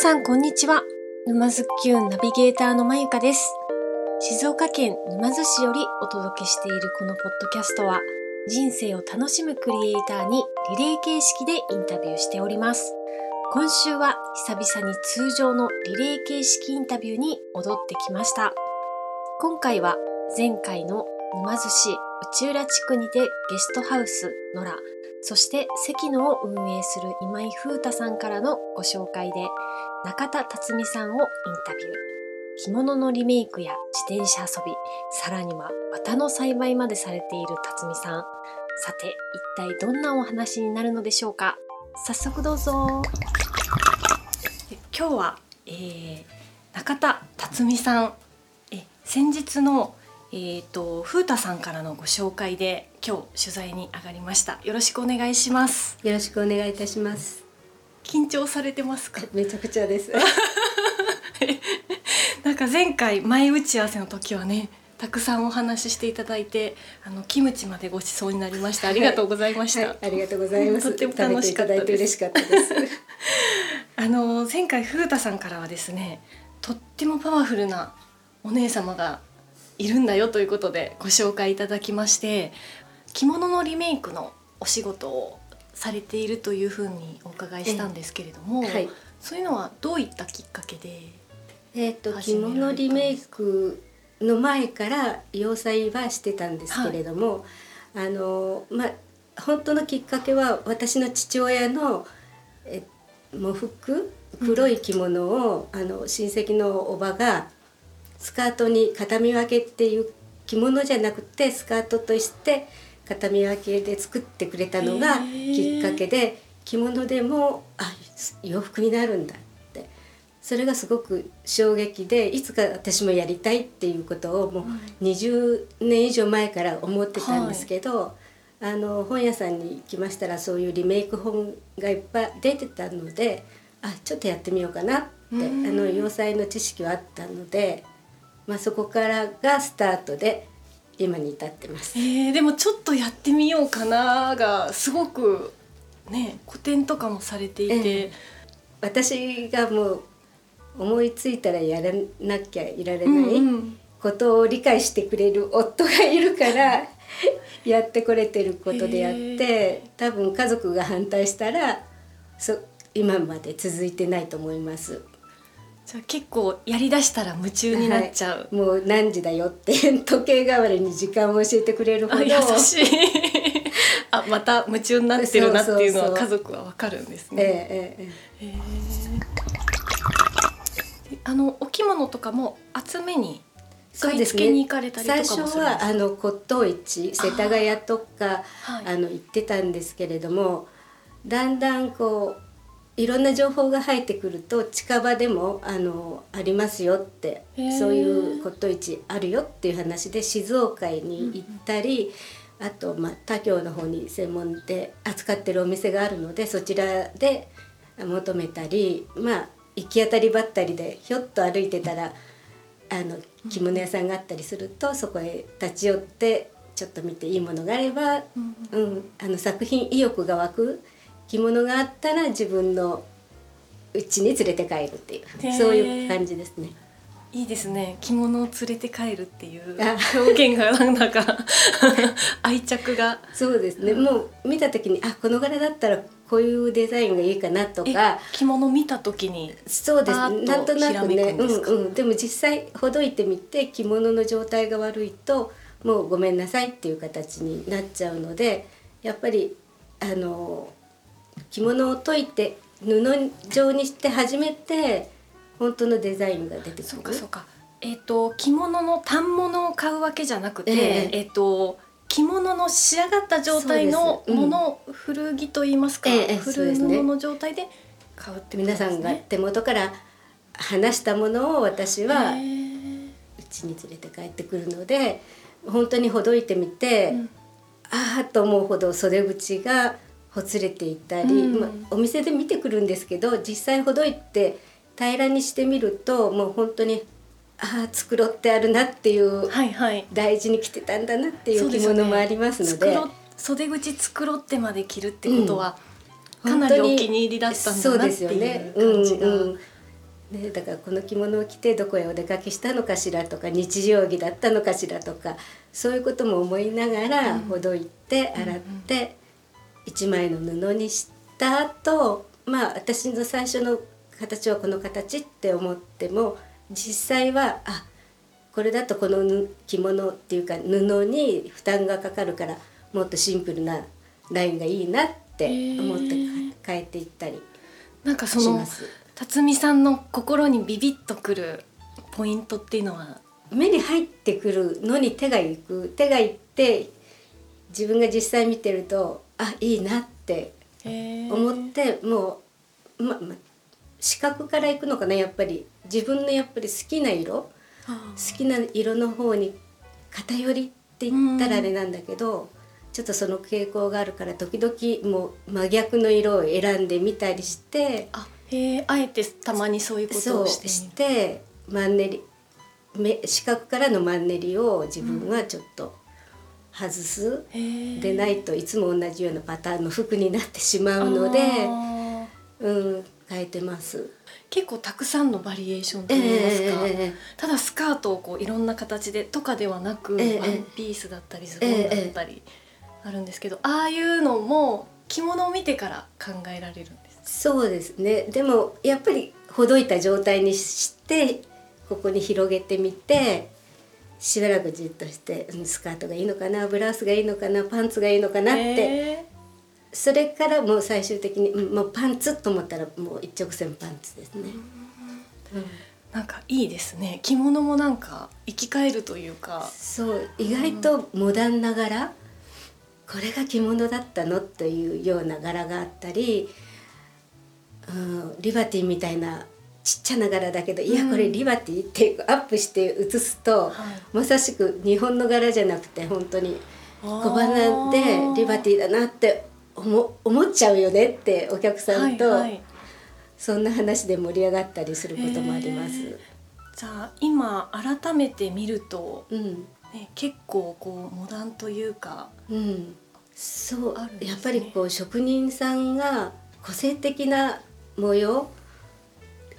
さんこんにちは。沼津キュンナビゲーターのまゆかです。静岡県沼津市よりお届けしているこのポッドキャストは、人生を楽しむクリエイターにリレー形式でインタビューしております。今週は久々に通常のリレー形式インタビューに戻ってきました。今回は前回の沼津市内浦地区にてゲストハウスノラ、そして関野を運営する今井風太さんからのご紹介で中田辰巳さんをインタビュー。着物のリメイクや自転車遊び、さらには綿の栽培までされている辰巳さん。さて、一体どんなお話になるのでしょうか？早速どうぞ。今日は、えー、中田辰巳さん。え先日のえーと、風太さんからのご紹介で今日取材に上がりましたよろしくお願いしますよろしくお願いいたします緊張されてますか？めちゃくちゃです。なんか前回前打ち合わせの時はねたくさんお話ししていただいてあのキムチまでご馳走になりました。ありがとうございました、はい。はい、ありがとうございます。とっても楽しかった嬉しかったです。あの前回風太さんからはですねとってもパワフルなお姉様がいるんだよということでご紹介いただきまして着物のリメイクのお仕事をされているというふうにお伺いしたんですけれども、はい、そういうのはどういったきっかけでえーと、着物リメイクの前から洋裁はしてたんですけれども、はい、あのまあ本当のきっかけは私の父親のえ喪服黒い着物を、うん、あの親戚のおばがスカートに片身分けっていう着物じゃなくてスカートとして片身分けで作ってくれたのがきっかけで着物でもあ洋服になるんだって。それがすごく衝撃でいつか私もやりたいっていうことをもう20年以上前から思ってたんですけど、はい、あの本屋さんに行きましたらそういうリメイク本がいっぱい出てたのであちょっとやってみようかなってあの洋裁の知識はあったので。まあ、そこからがスタートで今に至ってます。えー、でもちょっとやってみようかながすごくね古典とかもされていて、えー、私がもう思いついたらやらなきゃいられないことを理解してくれる夫がいるから やってこれてることであって、多分家族が反対したらそ今まで続いてないと思います。じゃ結構やりだしたら夢中になっちゃう、はい、もう何時だよって時計代わりに時間を教えてくれるほど。優しい。あまた夢中になってるなっていうのは家族はわかるんですね。ええええあのお着物とかも集めに買い付けに行かれたりとか、ね、最初はあの骨董市世田谷とかあ、はい、あの行ってたんですけれどもだんだんこういろんな情報が入ってくると近場でもあのありますよってそういう骨董市あるよっていう話で静岡に行ったり、うん、あと、まあ、他京の方に専門で扱ってるお店があるのでそちらで求めたりまあ行き当たりばったりでひょっと歩いてたらあの着物屋さんがあったりすると、そこへ立ち寄ってちょっと見ていいものがあれば、うん、うん、あの作品意欲が湧く。着物があったら自分の家に連れて帰るっていうそういう感じですね。いいですね。着物を連れて帰るっていう表現がなんだか 愛着が。そうですね、うん、もう見た時にあこの柄だったらこういうデザインがいいかなとか。着物見た時にそうです。なんとなくね。うんうん。でも実際ほどいてみて着物の状態が悪いともうごめんなさいっていう形になっちゃうのでやっぱりあの着物を解いて布状にして初めて本当のデザインが出てくる。そうかそうか。えっ、ー、と着物の反物を買うわけじゃなくて、えー、えー、と着物の仕上がった状態のもの、うん、古着と言いますか、えー、古布の状態で買うってね。皆さんが手元から離したものを私はうちに連れて帰ってくるので本当にほどいてみて、うん、ああと思うほど袖口がほつれていたり、うん、まあ、お店で見てくるんですけど実際ほどいて平らにしてみるともう本当にああ繕ってあるなっていう、はいはい、大事に着てたんだなっていう着物もありますので、ね、袖口繕ってまで着るってことは、うん、かなりお気に入りだったんだなっていう感じが。うんうんね、だからこの着物を着てどこへお出かけしたのかしらとか日常着だったのかしらとかそういうことも思いながらほどいて洗って一枚の布にした後まあ私の最初の形はこの形って思っても実際はあこれだとこの着物っていうか布に負担がかかるからもっとシンプルなラインがいいなって思って変えていったりなんかその辰巳さんの心にビビッとくるポイントっていうのは？目に入ってくるのに手が行く手が行って自分が実際見てるとあいいなって思ってもう、まま、視覚から行くのかなやっぱり。自分のやっぱり好きな色好きな色の方に偏りって言ったらあれなんだけど、ちょっとその傾向があるから時々もう真逆の色を選んでみたりしてあへあえてたまにそういうことをしてしてマンネリ視覚からのマンネリを自分はちょっと外す、うん、でないといつも同じようなパターンの服になってしまうので、うん、変えてます。結構たくさんのバリエーションといいますか、えー、ただスカートをこういろんな形でとかではなく、えー、ワンピースだったりズボンだったりあるんですけど、ああいうのも着物を見てから考えられるんですそうですね。でもやっぱりほどいた状態にしてここに広げてみてしばらくじっとしてスカートがいいのかなブラウスがいいのかなパンツがいいのかなって、えーそれからもう最終的にもうパンツと思ったらもう一直線パンツですね。うん、なんかいいですね。着物もなんか生き返るというか。そう意外とモダンな柄、これが着物だったのというような柄があったり、うん、リバティみたいなちっちゃな柄だけど、いやこれリバティってアップして写すと、まさしく日本の柄じゃなくて本当に小花でリバティだなって思思っちゃうよねってお客さんと、はいはい、そんな話で盛り上がったりすることもあります。じゃあ今改めて見ると、うん、ね、結構こうモダンというか、うん、そう、ね、やっぱりこう職人さんが個性的な模様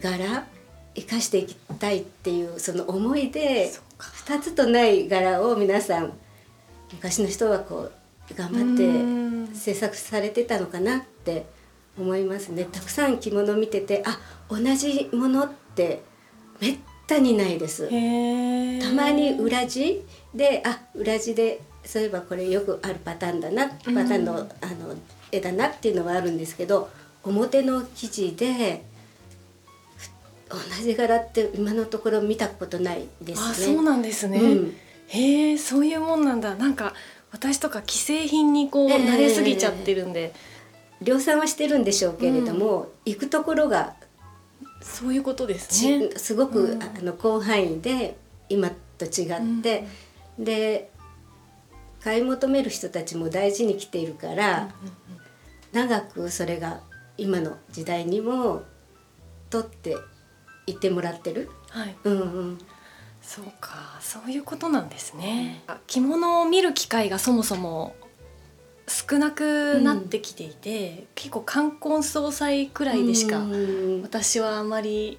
柄生かしていきたいっていうその思いで2つとない柄を皆さん昔の人はこう頑張って制作されてたのかなって思いますね。たくさん着物見ててあ同じものってめったにないです。たまに裏地であ裏地でそういえばこれよくあるパターンだなパターンの,、あの絵だなっていうのはあるんですけど表の生地で同じ柄って今のところ見たことないですね。あそうなんですね、うん、へえそういうもんなんだ。なんか私とか既製品にこう慣れすぎちゃってるんで、えー、量産はしてるんでしょうけれども、うん、行くところがそういうことですね。すごく、うん、あの広範囲で今と違って、うん、で買い求める人たちも大事に来ているから、長くそれが今の時代にも取っていってもらってる？はい、うんうん。そうか。そういうことなんですね、うん、着物を見る機会がそもそも少なくなってきていて、うん、結構冠婚葬祭くらいでしか私はあまり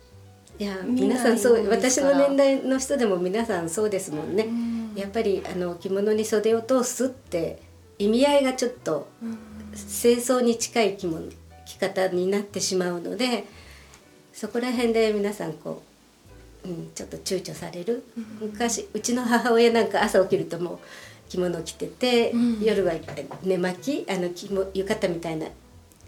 いや皆さんそう私の年代の人でも皆さんそうですもんね、うん、やっぱりあの着物に袖を通すって意味合いがちょっと清掃に近い着物着方になってしまうのでそこら辺で皆さんこううん、ちょっと躊躇される、うん、昔うちの母親なんか朝起きるともう着物着てて、うん、夜は寝巻きあの着も浴衣みたいな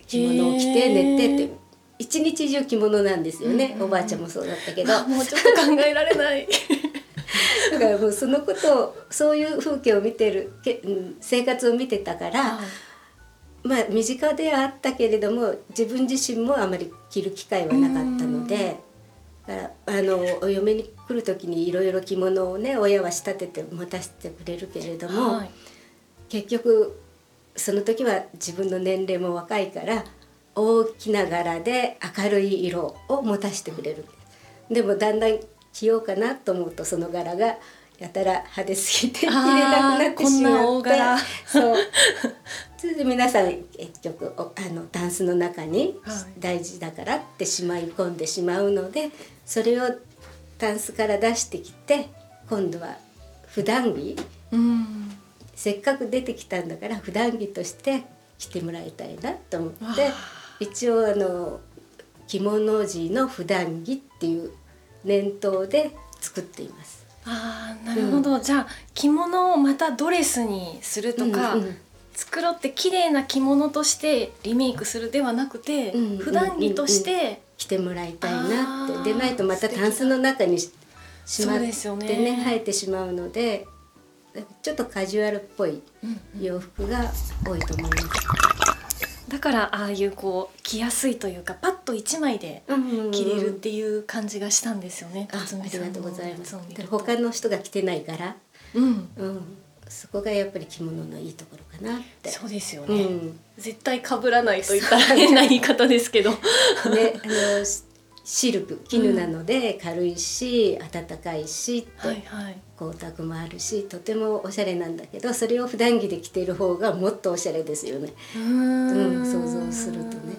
着物を着て寝てって一日中着物なんですよね、うん、おばあちゃんもそうだったけど。もうちょっと考えられない。だからもうそのことをそういう風景を見てるけ、うん、生活を見てたから、まあ身近ではあったけれども自分自身もあまり着る機会はなかったので。あのお嫁に来る時にいろいろ着物をね親は仕立てて持たせてくれるけれども、はい、結局その時は自分の年齢も若いから大きな柄で明るい色を持たせてくれる。でもだんだん着ようかなと思うとその柄がやたら派手すぎて着れなくなってしまって。そうそれで皆さん結局おあのタンスの中にはい。大事だからってしまい込んでしまうのでそれをタンスから出してきて今度は普段着。うん。せっかく出てきたんだから普段着として着てもらいたいなと思って一応あの着物地の普段着っていう念頭で作っています。あーなるほど、じゃあ着物をまたドレスにするとか、うんうん作ろうって綺麗な着物としてリメイクするではなくて、うん普段着として、着てもらいたいなって。でないとまたタンスの中にししまってねね生えてしまうのでちょっとカジュアルっぽい洋服が多いと思います。だからああいうこう着やすいというかパッと一枚で着れるっていう感じがしたんですよね。あありがとうございます。他の人が着てないから、うん、うん、そこがやっぱり着物のいいところかなって。そうですよね。うん絶対被らないと言ったら変な言い方ですけど。ね、あのシシルク絹なので軽いし、暖かいしって、はいはい。光沢もあるしとてもおしゃれなんだけどそれを普段着で着てる方がもっとおしゃれですよね。うん想像するとね。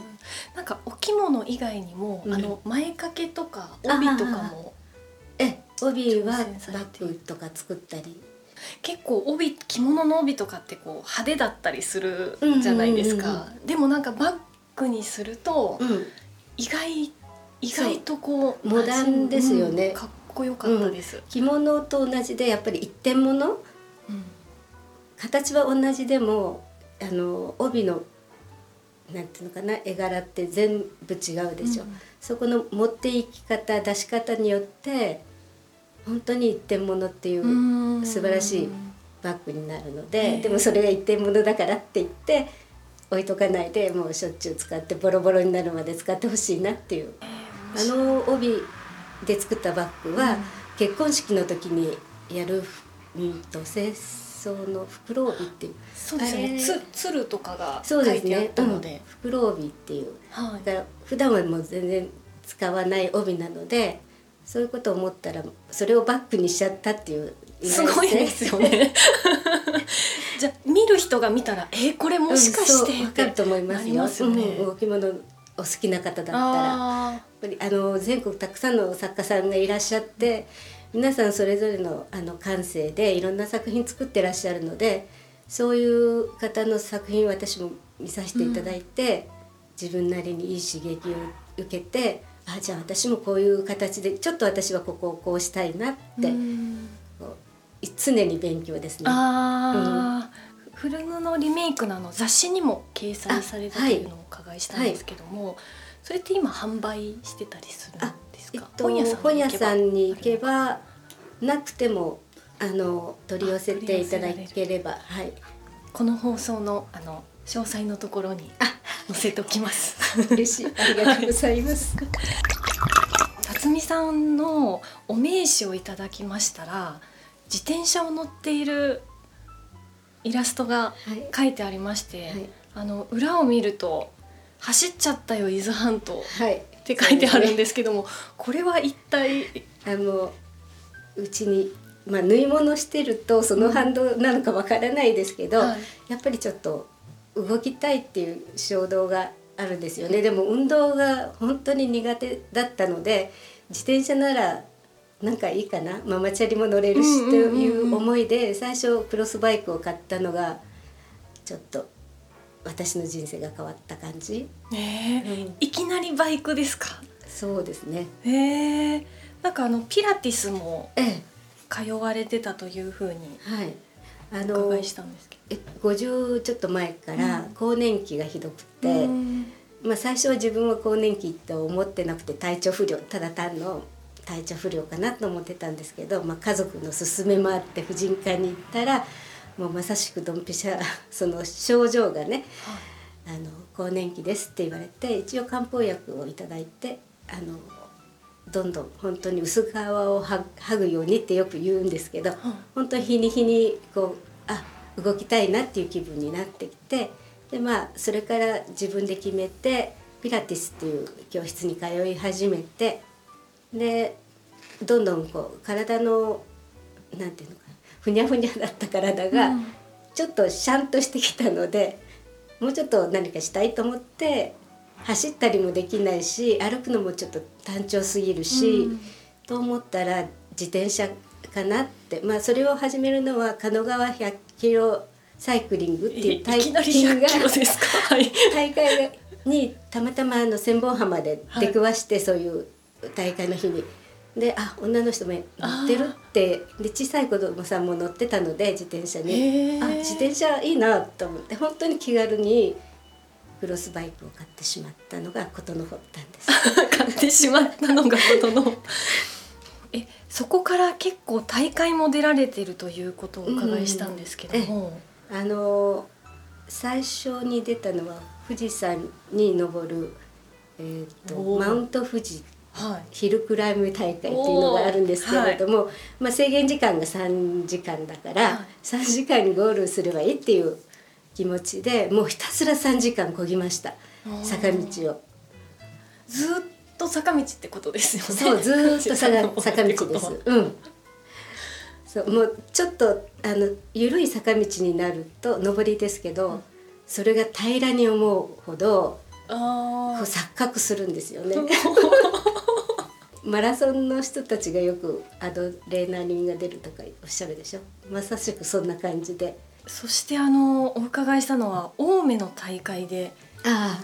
なんかお着物以外にも、うんあの前掛けとか帯とかもえ帯はバッグとか作ったり結構帯着物の帯とかってこう派手だったりするじゃないですうん。うんうんか。でもなんかバッグにするとうん。意外意外とこうモダンですよね。うんかっこよかったです。着物と同じでやっぱり一点物？うん。形は同じでもあの帯のなんていうのかな絵柄って全部違うでしょ、うん。そこの持っていき方出し方によって本当に一点物っていううん。素晴らしいバッグになるのへでえでもそれが一点物だからって言って置いとかないでもうしょっちゅう使ってボロボロになるまで使ってほしいなっていう。あの帯で作ったバッグは、うん。結婚式の時にやる、うん、と清掃の袋帯っていう。そうですよね。つ鶴とかが書いてあっね、うんたので、、袋帯っていう。はい。だから普段はもう全然使わない帯なのでそういうことを思ったらそれをバッグにしちゃったっていうすごいですよね。じゃあ見る人が見たら、えーこれもしかしてうんそうわってかると思いますよ。ますよねうんお着物お好きな方だったらやっあぱりあの全国たくさんの作家さんがいらっしゃって皆さんそれぞれのあの感性でいろんな作品作ってらっしゃるのでそういう方の作品私も見させていただいて、自分なりにいい刺激を受けてあじゃあ私もこういう形でちょっと私はここをこうしたいなって、常に勉強ですね。あー、古布リメイクのあの雑誌にも掲載されたというのをお伺いしたんですけども、それって今販売してたりするんですか、えっと、本屋さんに行けばなくてもあの取り寄せていただければはい。この放送のあの詳細のところに載せておきます。嬉しい。ありがとうございます。辰巳さんのお名刺をいただきましたら自転車を乗っているイラストがはい。書いてありまして、はい。あの裏を見ると「走っちゃったよ伊豆半島」はい。って書いてあるんですけども、これは一体？あのうちにまあ縫い物してるとその反動なのかわからないですけど、はい。やっぱりちょっと動きたいっていう衝動があるんですよね。でも運動が本当に苦手だったので自転車ならなんかいいかな？ママチャリも乗れるしという思いで最初クロスバイクを買ったのがちょっと私の人生が変わった感じ、ねえ、うん。いきなりバイクですか？そうですね。へえなんかあのピラティスもええ。通われてたというふうにはいあおの伺いしたんですけえ50ちょっと前からうん。更年期がひどくど、て、うん。まあ、最初は自分は更年期と思ってなくて体調不良ただ単の体調不良かなと思ってたんですけど、まあ、家族の勧めもあって婦人科に行ったらもうまさしくドンピシャ その症状がねあの更年期ですって言われて一応漢方薬をいただいてあのどんどん本当に薄皮をは剥ぐようにってよく言うんですけど、本当に日に日にこうあ動きたいなっていう気分になってきてでまあそれから自分で決めてピラティスっていう教室に通い始めてでどんどんこう体のなんていうのかなふにゃふにゃだった体が、うん。ちょっとシャンとしてきたのでもうちょっと何かしたいと思って走ったりもできないし歩くのもちょっと単調すぎるし、うん。と思ったら自転車かなって。まあそれを始めるのは狩野川100キロサイクリングっていいう大会100キロですか？はい。大会にたまたまあの千本浜で出くわして、そういう大会の日に。であ女の人も乗ってるって。で小さい子供さんも乗ってたので自転車へにー。あ自転車いいなと思って本当に気軽にクロスバイクを買ってしまったのが事の発端です。買ってしまったのがことの えそこから結構大会も出られてるということをお伺いしたんですけども、あの最初に出たのは富士山に登る、えー、とおー。マウント富士はい。ヒルクライム大会っていうのがあるんですけれども、まあ、制限時間が3時間だから、はい。3時間にゴールすればいいっていう気持ちでもうひたすら3時間こぎました坂道を。ずーっと坂道ってことですよねそうずーっと坂 坂道です。うん。そうもうちょっとあの緩い坂道になると上りですけど、それが平らに思うほどこう錯覚するんですよね。マラソンの人たちがよくアドレナリンが出るとかおっしゃるでしょ。まさしくそんな感じで。そしてあのお伺いしたのは青梅の大会であ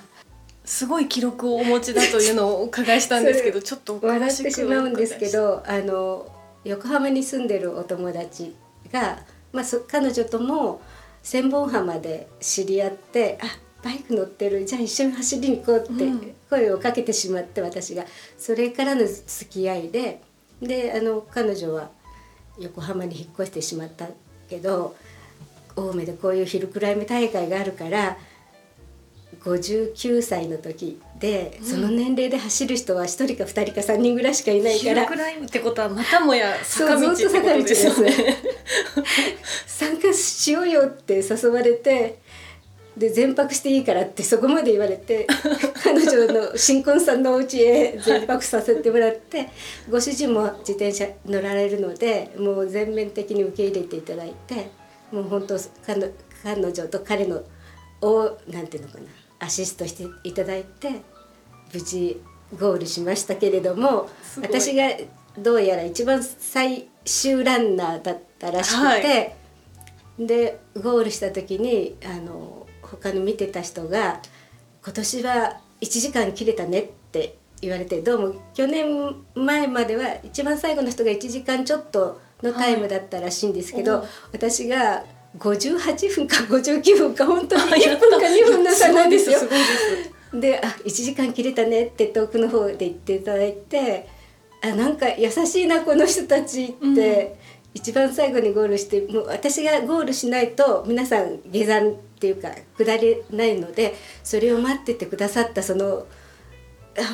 すごい記録をお持ちだというのをお伺いしたんですけど ちょっとあ笑ってしまうんですけどあの横浜に住んでるお友達が、まあ、そ彼女とも千本浜で知り合ってあバイク乗ってるじゃあ一緒に走りに行こうってうん。声をかけてしまって私が。それからの付き合いでであの彼女は横浜に引っ越してしまったけど青梅でこういうヒルクライム大会があるから59歳の時で、その年齢で走る人は1人か2人か3人ぐらいしかいないからヒルクライムってことはまたもや坂道ってことですよね。参加しようよって誘われてで全泊していいからってそこまで言われて 彼女の新婚さんのお家へ全泊させてもらってご主人も自転車乗られるのでもう全面的に受け入れていただいてもう本当彼女と彼のをなんていうのかなアシストしていただいて無事ゴールしましたけれども私がどうやら一番最終ランナーだったらしくて、はい。でゴールした時にあの他の見てた人が「今年は1時間切れたね」って言われてどうも去年前までは一番最後の人が1時間ちょっとのタイムだったらしいんですけど、はい。私が58分か59分か本当にあや1分か2分の差なんですよ。ですで「あ1時間切れたね」って遠くの方で言っていただいてあなんか優しいなこの人たちって、一番最後にゴールしてもう私がゴールしないと皆さん下山っていうか下れないのでそれを待っててくださったそのあ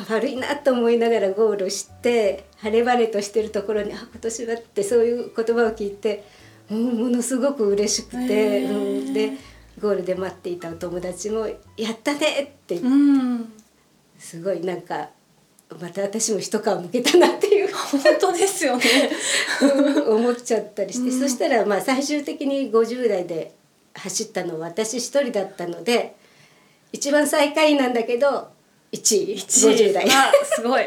悪いなと思いながらゴールして晴れ晴れとしてるところに「あ今年は」ってそういう言葉を聞いて、うん、ものすごく嬉しくて、うん、でゴールで待っていたお友達も「やったね!」って言ってうんすごいなんかまた私も一皮むけたなっていう本当ですよね。うん思っちゃったりして、うんそしたらまあ最終的に50代で走ったのは私一人だったので一番最下位なんだけど1位50代あすごい。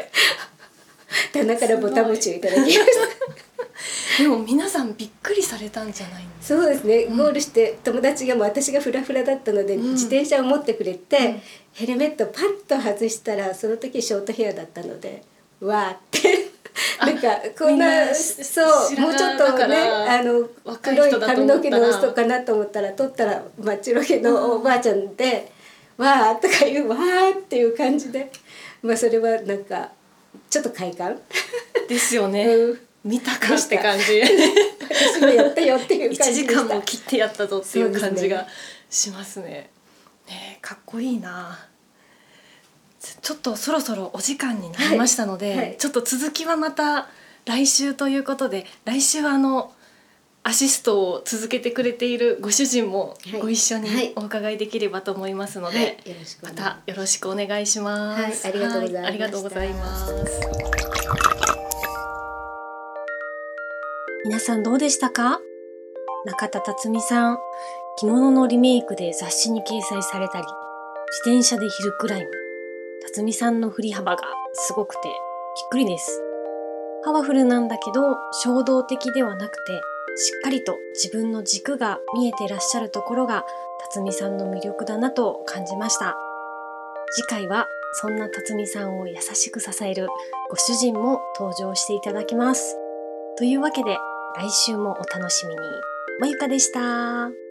棚からボタン持ちをいただきました。でも皆さんびっくりされたんじゃない。そうですね、うん。ゴールして友達がもう私がフラフラだったので、うん。自転車を持ってくれて、うん。ヘルメットパッと外したらその時ショートヘアだったのでわーって。あなんかこんなそうもうちょっとねらあの若い黒い髪の毛の人かなと思ったら取ったら真っ白毛のおばあちゃんで「わー」とか言う「わー」っていう感じでまあそれはなんかちょっと快感？ですよね。うん見たかって感じ。私もやったよっていう一感じでした時間も。切ってやったぞっていう感じがしますね。ねえかっこいいな。ちょっとそろそろお時間になりましたので、はいはいちょっと続きはまた来週ということで来週はあのアシストを続けてくれているご主人もはい。ご一緒にはい。お伺いできればと思いますので、はい、よろしくおま願いします。たよろしくお願いします。はい。ありがとうございました。はありがとうございます。皆さんどうでしたか？中田辰巳さん。着物のリメイクで雑誌に掲載されたり、自転車でヒルクライム。辰巳さんの振り幅がすごくてびっくりです。パワフルなんだけど衝動的ではなくて、しっかりと自分の軸が見えてらっしゃるところが辰巳さんの魅力だなと感じました。次回はそんな辰巳さんを優しく支えるご主人も登場していただきます。というわけで来週もお楽しみに。まゆかでした。